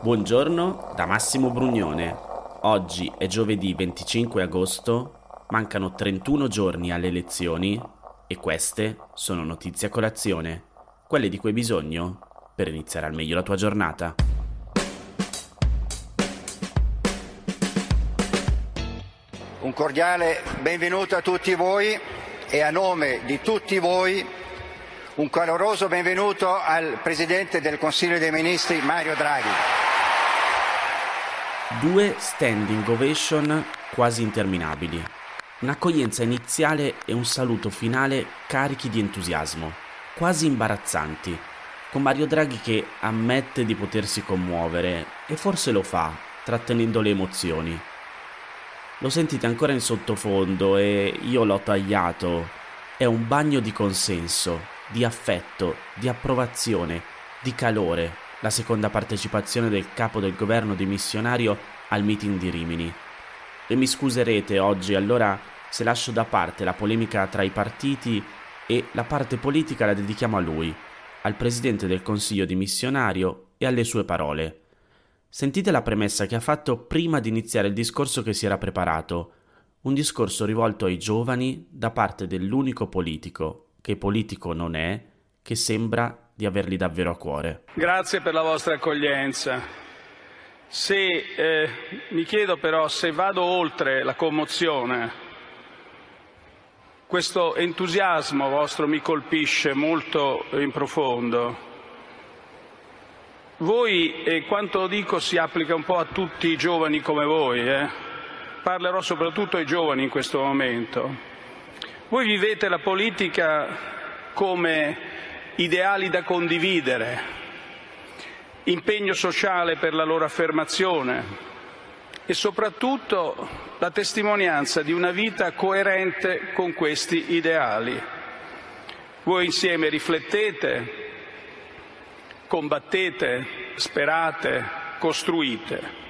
Buongiorno da Massimo Brugnone. Oggi è giovedì 25 agosto, mancano 31 giorni alle elezioni e queste sono notizie a colazione, quelle di cui hai bisogno per iniziare al meglio la tua giornata. Un cordiale benvenuto a tutti voi e a nome di tutti voi un caloroso benvenuto al Presidente del Consiglio dei Ministri Mario Draghi. Due standing ovation quasi interminabili, un'accoglienza iniziale e un saluto finale carichi di entusiasmo, quasi imbarazzanti, con Mario Draghi che ammette di potersi commuovere e forse lo fa, trattenendo le emozioni. Lo sentite ancora in sottofondo e io l'ho tagliato. È un bagno di consenso, di affetto, di approvazione, di calore, la seconda partecipazione del capo del governo dimissionario al meeting di Rimini. E mi scuserete oggi allora se lascio da parte la polemica tra i partiti e la parte politica la dedichiamo a lui, al presidente del consiglio dimissionario e alle sue parole. Sentite la premessa che ha fatto prima di iniziare il discorso che si era preparato, un discorso rivolto ai giovani da parte dell'unico politico che politico non è, che sembra di averli davvero a cuore. Grazie per la vostra accoglienza. Se, eh, mi chiedo però se vado oltre la commozione, questo entusiasmo vostro mi colpisce molto in profondo. Voi, e quanto dico, si applica un po' a tutti i giovani come voi, eh? parlerò soprattutto ai giovani in questo momento. Voi vivete la politica come ideali da condividere, impegno sociale per la loro affermazione e soprattutto la testimonianza di una vita coerente con questi ideali. Voi insieme riflettete, combattete, sperate, costruite.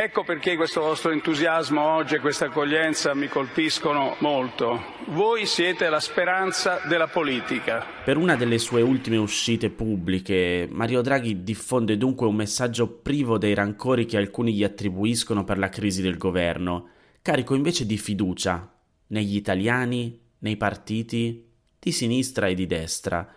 Ecco perché questo vostro entusiasmo oggi e questa accoglienza mi colpiscono molto. Voi siete la speranza della politica. Per una delle sue ultime uscite pubbliche, Mario Draghi diffonde dunque un messaggio privo dei rancori che alcuni gli attribuiscono per la crisi del governo, carico invece di fiducia negli italiani, nei partiti, di sinistra e di destra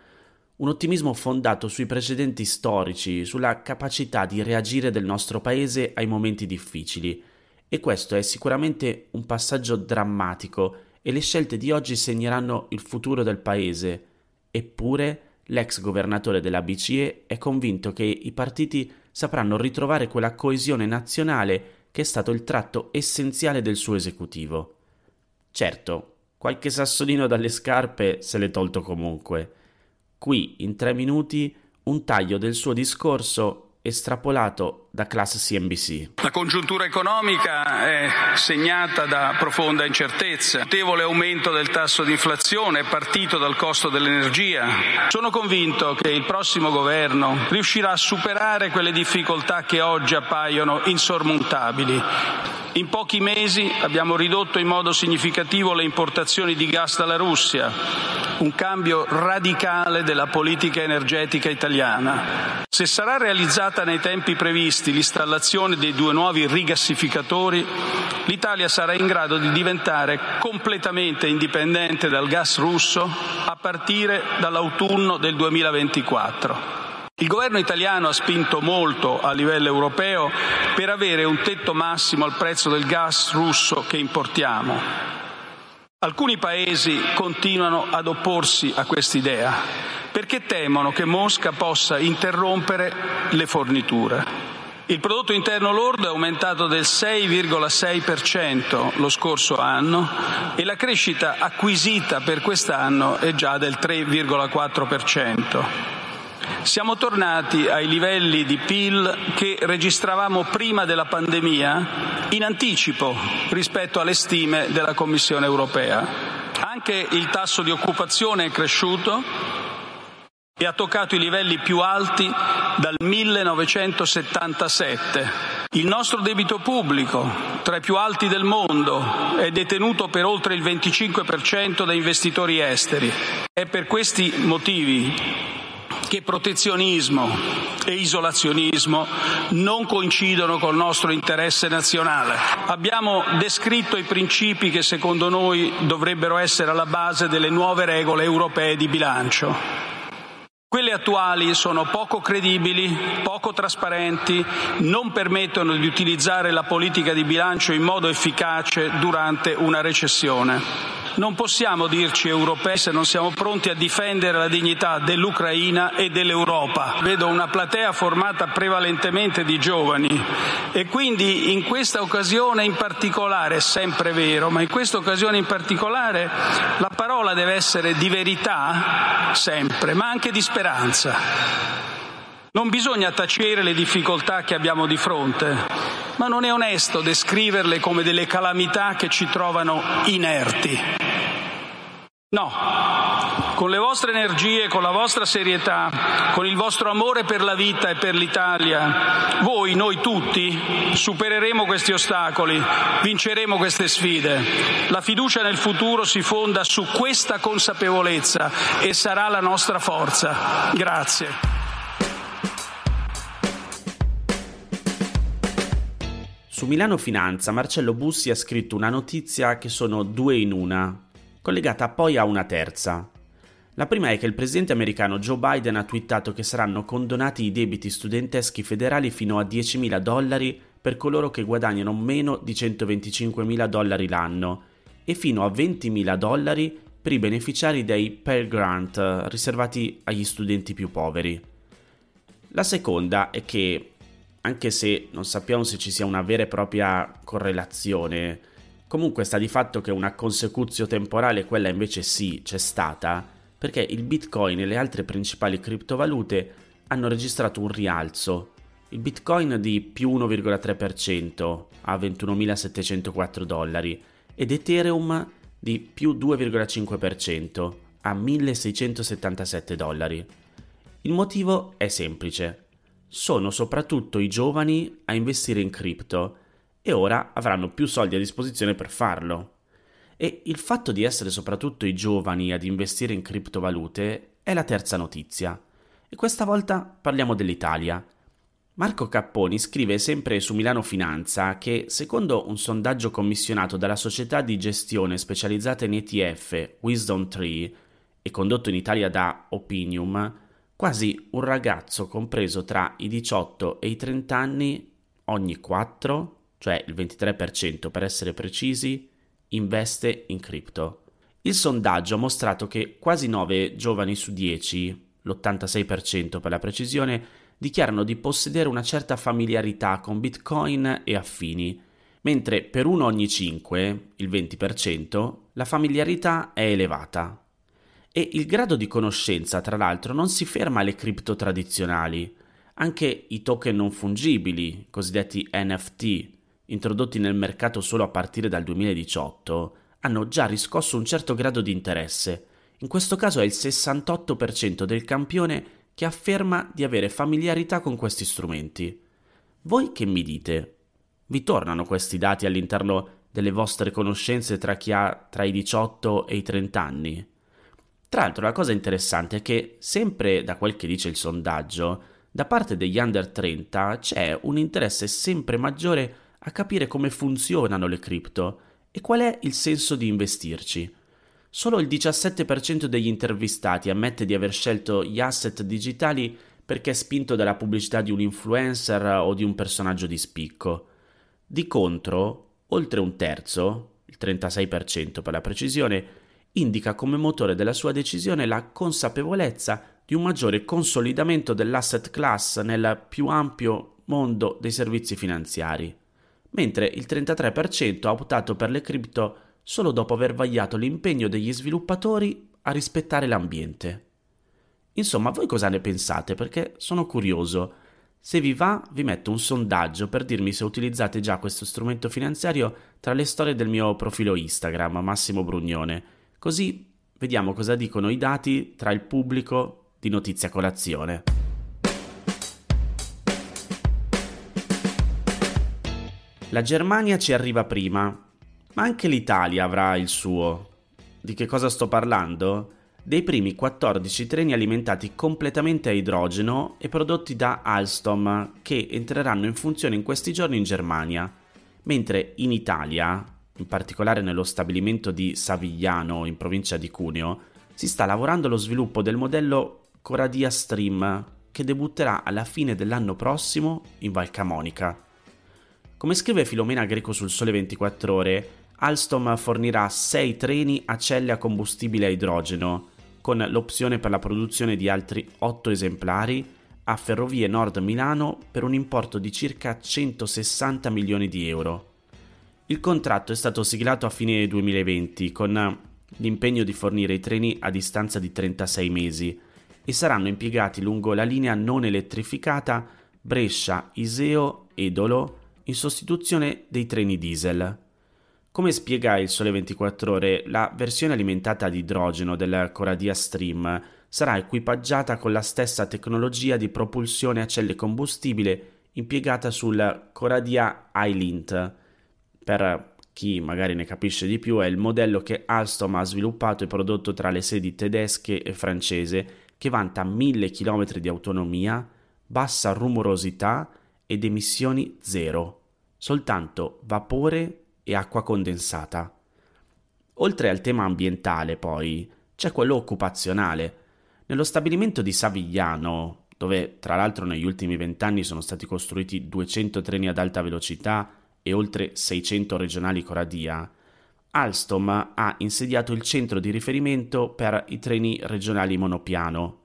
un ottimismo fondato sui precedenti storici, sulla capacità di reagire del nostro paese ai momenti difficili. E questo è sicuramente un passaggio drammatico e le scelte di oggi segneranno il futuro del paese. Eppure l'ex governatore della BCE è convinto che i partiti sapranno ritrovare quella coesione nazionale che è stato il tratto essenziale del suo esecutivo. Certo, qualche sassolino dalle scarpe se l'è tolto comunque. Qui, in tre minuti, un taglio del suo discorso estrapolato da classe CNBC. La congiuntura economica è segnata da profonda incertezza, notevole aumento del tasso di inflazione partito dal costo dell'energia. Sono convinto che il prossimo governo riuscirà a superare quelle difficoltà che oggi appaiono insormontabili. In pochi mesi abbiamo ridotto in modo significativo le importazioni di gas dalla Russia, un cambio radicale della politica energetica italiana. Se sarà realizzata nei tempi previsti l'installazione dei due nuovi rigassificatori, l'Italia sarà in grado di diventare completamente indipendente dal gas russo a partire dall'autunno del 2024. Il governo italiano ha spinto molto a livello europeo per avere un tetto massimo al prezzo del gas russo che importiamo. Alcuni paesi continuano ad opporsi a quest'idea perché temono che Mosca possa interrompere le forniture. Il prodotto interno lordo è aumentato del 6,6% lo scorso anno e la crescita acquisita per quest'anno è già del 3,4%. Siamo tornati ai livelli di PIL che registravamo prima della pandemia in anticipo rispetto alle stime della Commissione europea. Anche il tasso di occupazione è cresciuto e ha toccato i livelli più alti dal 1977. Il nostro debito pubblico, tra i più alti del mondo, è detenuto per oltre il 25% da investitori esteri. È per questi motivi che protezionismo e isolazionismo non coincidono col nostro interesse nazionale. Abbiamo descritto i principi che secondo noi dovrebbero essere alla base delle nuove regole europee di bilancio. Quelle attuali sono poco credibili, poco trasparenti, non permettono di utilizzare la politica di bilancio in modo efficace durante una recessione. Non possiamo dirci europei se non siamo pronti a difendere la dignità dell'Ucraina e dell'Europa. Vedo una platea formata prevalentemente di giovani e quindi in questa occasione in particolare, è sempre vero, ma in questa occasione in particolare la parola deve essere di verità sempre, ma anche di speranza. Non bisogna tacere le difficoltà che abbiamo di fronte, ma non è onesto descriverle come delle calamità che ci trovano inerti. No, con le vostre energie, con la vostra serietà, con il vostro amore per la vita e per l'Italia, voi, noi tutti, supereremo questi ostacoli, vinceremo queste sfide. La fiducia nel futuro si fonda su questa consapevolezza e sarà la nostra forza. Grazie. Su Milano Finanza Marcello Bussi ha scritto una notizia che sono due in una collegata poi a una terza. La prima è che il presidente americano Joe Biden ha twittato che saranno condonati i debiti studenteschi federali fino a 10.000 dollari per coloro che guadagnano meno di 125.000 dollari l'anno e fino a 20.000 dollari per i beneficiari dei Pell Grant riservati agli studenti più poveri. La seconda è che, anche se non sappiamo se ci sia una vera e propria correlazione Comunque sta di fatto che una consecuzio temporale, quella invece sì, c'è stata, perché il Bitcoin e le altre principali criptovalute hanno registrato un rialzo. Il Bitcoin di più 1,3% a 21.704 dollari ed Ethereum di più 2,5% a 1.677 dollari. Il motivo è semplice. Sono soprattutto i giovani a investire in cripto e ora avranno più soldi a disposizione per farlo. E il fatto di essere soprattutto i giovani ad investire in criptovalute è la terza notizia. E questa volta parliamo dell'Italia. Marco Capponi scrive sempre su Milano Finanza che, secondo un sondaggio commissionato dalla società di gestione specializzata in ETF Wisdom Tree e condotto in Italia da Opinium, quasi un ragazzo compreso tra i 18 e i 30 anni ogni 4 cioè il 23% per essere precisi, investe in cripto. Il sondaggio ha mostrato che quasi 9 giovani su 10, l'86% per la precisione, dichiarano di possedere una certa familiarità con Bitcoin e affini, mentre per uno ogni 5, il 20%, la familiarità è elevata. E il grado di conoscenza, tra l'altro, non si ferma alle cripto tradizionali. Anche i token non fungibili, cosiddetti NFT, introdotti nel mercato solo a partire dal 2018, hanno già riscosso un certo grado di interesse. In questo caso è il 68% del campione che afferma di avere familiarità con questi strumenti. Voi che mi dite? Vi tornano questi dati all'interno delle vostre conoscenze tra chi ha tra i 18 e i 30 anni? Tra l'altro la cosa interessante è che, sempre da quel che dice il sondaggio, da parte degli under 30 c'è un interesse sempre maggiore a capire come funzionano le cripto e qual è il senso di investirci. Solo il 17% degli intervistati ammette di aver scelto gli asset digitali perché è spinto dalla pubblicità di un influencer o di un personaggio di spicco. Di contro, oltre un terzo, il 36% per la precisione, indica come motore della sua decisione la consapevolezza di un maggiore consolidamento dell'asset class nel più ampio mondo dei servizi finanziari mentre il 33% ha optato per le cripto solo dopo aver vagliato l'impegno degli sviluppatori a rispettare l'ambiente. Insomma, voi cosa ne pensate? Perché sono curioso. Se vi va, vi metto un sondaggio per dirmi se utilizzate già questo strumento finanziario tra le storie del mio profilo Instagram, Massimo Brugnone. Così vediamo cosa dicono i dati tra il pubblico di Notizia Colazione. La Germania ci arriva prima, ma anche l'Italia avrà il suo. Di che cosa sto parlando? dei primi 14 treni alimentati completamente a idrogeno e prodotti da Alstom che entreranno in funzione in questi giorni in Germania, mentre in Italia, in particolare nello stabilimento di Savigliano in provincia di Cuneo, si sta lavorando allo sviluppo del modello Coradia Stream che debutterà alla fine dell'anno prossimo in Val Camonica. Come scrive Filomena Greco sul Sole 24 Ore, Alstom fornirà 6 treni a celle a combustibile a idrogeno, con l'opzione per la produzione di altri 8 esemplari a Ferrovie Nord Milano per un importo di circa 160 milioni di euro. Il contratto è stato siglato a fine 2020 con l'impegno di fornire i treni a distanza di 36 mesi e saranno impiegati lungo la linea non elettrificata Brescia-Iseo-Edolo in sostituzione dei treni diesel. Come spiega il Sole 24 Ore, la versione alimentata ad idrogeno del Coradia Stream sarà equipaggiata con la stessa tecnologia di propulsione a celle combustibile impiegata sul Coradia Island. Per chi magari ne capisce di più, è il modello che Alstom ha sviluppato e prodotto tra le sedi tedesche e francese, che vanta 1000 km di autonomia, bassa rumorosità ed emissioni zero. Soltanto vapore e acqua condensata. Oltre al tema ambientale, poi, c'è quello occupazionale. Nello stabilimento di Savigliano, dove tra l'altro negli ultimi vent'anni sono stati costruiti 200 treni ad alta velocità e oltre 600 regionali Coradia, Alstom ha insediato il centro di riferimento per i treni regionali monopiano.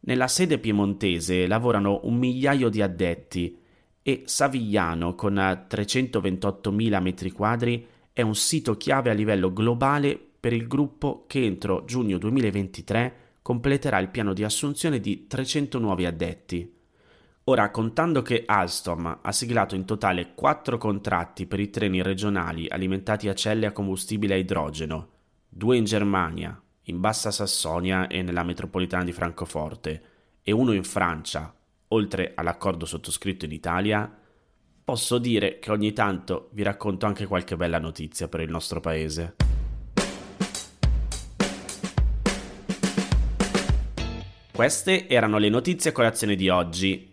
Nella sede piemontese lavorano un migliaio di addetti e Savigliano con 328.000 m2 è un sito chiave a livello globale per il gruppo che entro giugno 2023 completerà il piano di assunzione di 300 nuovi addetti. Ora, contando che Alstom ha siglato in totale 4 contratti per i treni regionali alimentati a celle a combustibile a idrogeno, due in Germania, in Bassa Sassonia e nella metropolitana di Francoforte, e uno in Francia, oltre all'accordo sottoscritto in Italia, posso dire che ogni tanto vi racconto anche qualche bella notizia per il nostro paese. Queste erano le notizie a colazione di oggi.